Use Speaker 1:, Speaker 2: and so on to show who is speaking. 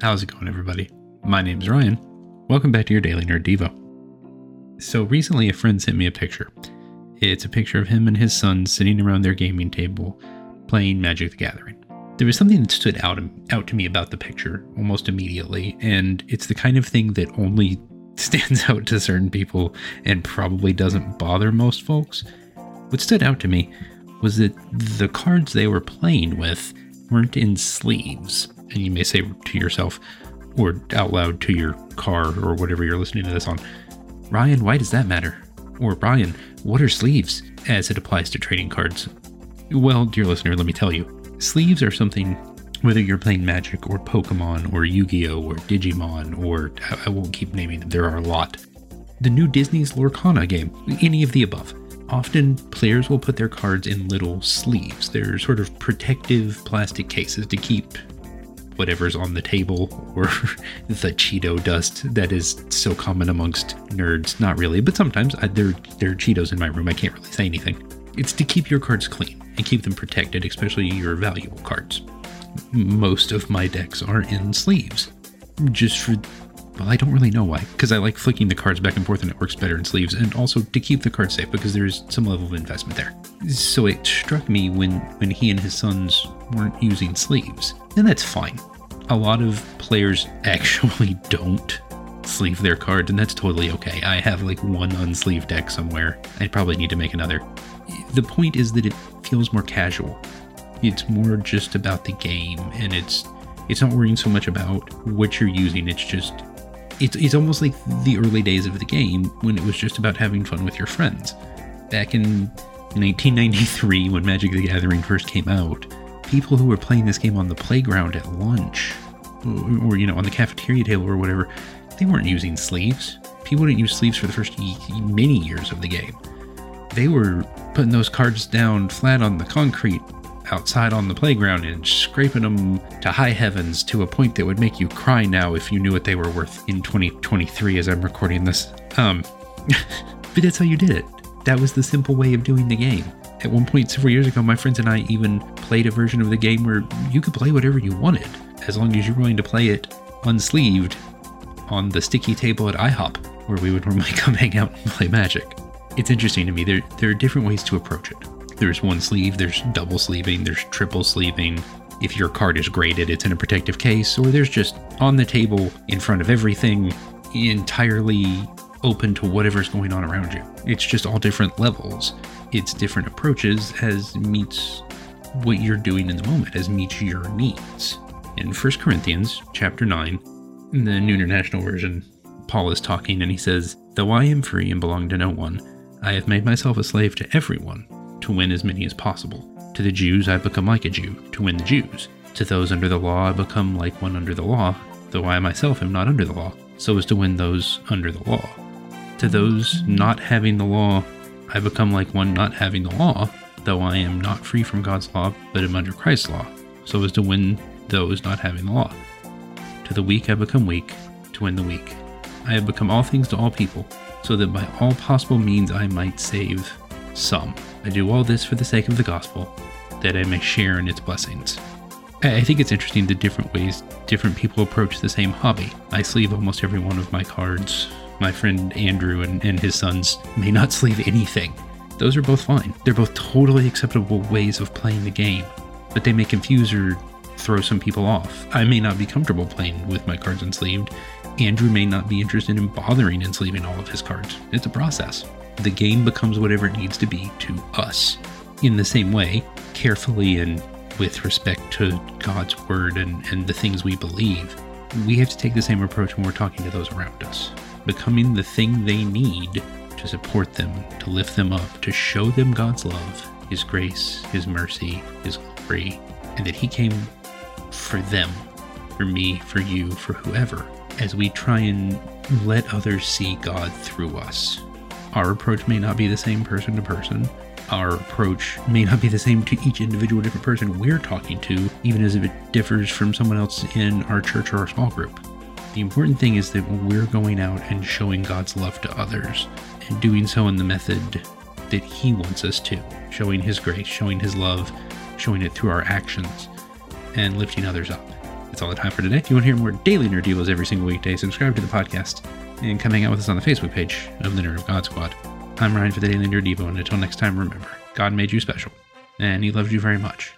Speaker 1: How's it going, everybody? My name's Ryan. Welcome back to your Daily Nerd Devo. So, recently a friend sent me a picture. It's a picture of him and his son sitting around their gaming table playing Magic the Gathering. There was something that stood out, out to me about the picture almost immediately, and it's the kind of thing that only stands out to certain people and probably doesn't bother most folks. What stood out to me was that the cards they were playing with weren't in sleeves. And you may say to yourself, or out loud to your car or whatever you're listening to this on, Ryan, why does that matter? Or Ryan, what are sleeves as it applies to trading cards? Well, dear listener, let me tell you, sleeves are something whether you're playing Magic or Pokemon or Yu Gi Oh! or Digimon or I won't keep naming them, there are a lot. The new Disney's Lorcana game, any of the above. Often players will put their cards in little sleeves. They're sort of protective plastic cases to keep whatever's on the table or the Cheeto dust that is so common amongst nerds. Not really, but sometimes I, there, there are Cheetos in my room. I can't really say anything. It's to keep your cards clean and keep them protected, especially your valuable cards. Most of my decks are in sleeves, just for well, I don't really know why, because I like flicking the cards back and forth and it works better in sleeves, and also to keep the cards safe because there's some level of investment there. So it struck me when when he and his sons weren't using sleeves, and that's fine. A lot of players actually don't sleeve their cards, and that's totally okay. I have like one unsleeved deck somewhere. I probably need to make another. The point is that it feels more casual. It's more just about the game, and it's it's not worrying so much about what you're using. It's just it's, it's almost like the early days of the game when it was just about having fun with your friends. Back in 1993, when Magic the Gathering first came out, people who were playing this game on the playground at lunch, or, or you know, on the cafeteria table or whatever, they weren't using sleeves. People didn't use sleeves for the first many years of the game. They were putting those cards down flat on the concrete outside on the playground and scraping them to high heavens to a point that would make you cry now if you knew what they were worth in 2023 as I'm recording this. Um, but that's how you did it. That was the simple way of doing the game. At one point several years ago, my friends and I even played a version of the game where you could play whatever you wanted, as long as you were willing to play it unsleeved on the sticky table at IHOP, where we would normally come hang out and play Magic. It's interesting to me. There, there are different ways to approach it. There's one sleeve, there's double sleeving, there's triple sleeving. If your card is graded, it's in a protective case, or there's just on the table in front of everything, entirely open to whatever's going on around you. It's just all different levels. It's different approaches as meets what you're doing in the moment, as meets your needs. In 1 Corinthians chapter 9, in the New International Version, Paul is talking and he says, Though I am free and belong to no one, I have made myself a slave to everyone to win as many as possible. To the Jews, I become like a Jew, to win the Jews. To those under the law, I become like one under the law, though I myself am not under the law, so as to win those under the law. To those not having the law, I become like one not having the law, though I am not free from God's law, but am under Christ's law, so as to win those not having the law. To the weak I become weak, to win the weak. I have become all things to all people, so that by all possible means I might save some. I do all this for the sake of the gospel, that I may share in its blessings. I think it's interesting the different ways different people approach the same hobby. I sleeve almost every one of my cards. My friend Andrew and, and his sons may not sleeve anything. Those are both fine. They're both totally acceptable ways of playing the game, but they may confuse or throw some people off. I may not be comfortable playing with my cards unsleeved. Andrew may not be interested in bothering and sleeving all of his cards. It's a process the game becomes whatever it needs to be to us. In the same way, carefully and with respect to God's word and, and the things we believe, we have to take the same approach when we're talking to those around us, becoming the thing they need to support them, to lift them up, to show them God's love, His grace, His mercy, His glory, and that He came for them, for me, for you, for whoever, as we try and let others see God through us our approach may not be the same person to person. Our approach may not be the same to each individual different person we're talking to, even as if it differs from someone else in our church or our small group. The important thing is that we're going out and showing God's love to others and doing so in the method that He wants us to, showing His grace, showing His love, showing it through our actions, and lifting others up. That's all the time for today. If you want to hear more daily Nerd Devos every single weekday, subscribe to the podcast and come hang out with us on the Facebook page of the Nerd of God Squad. I'm Ryan for the Daily Nerd Devo, and until next time, remember, God made you special, and He loves you very much.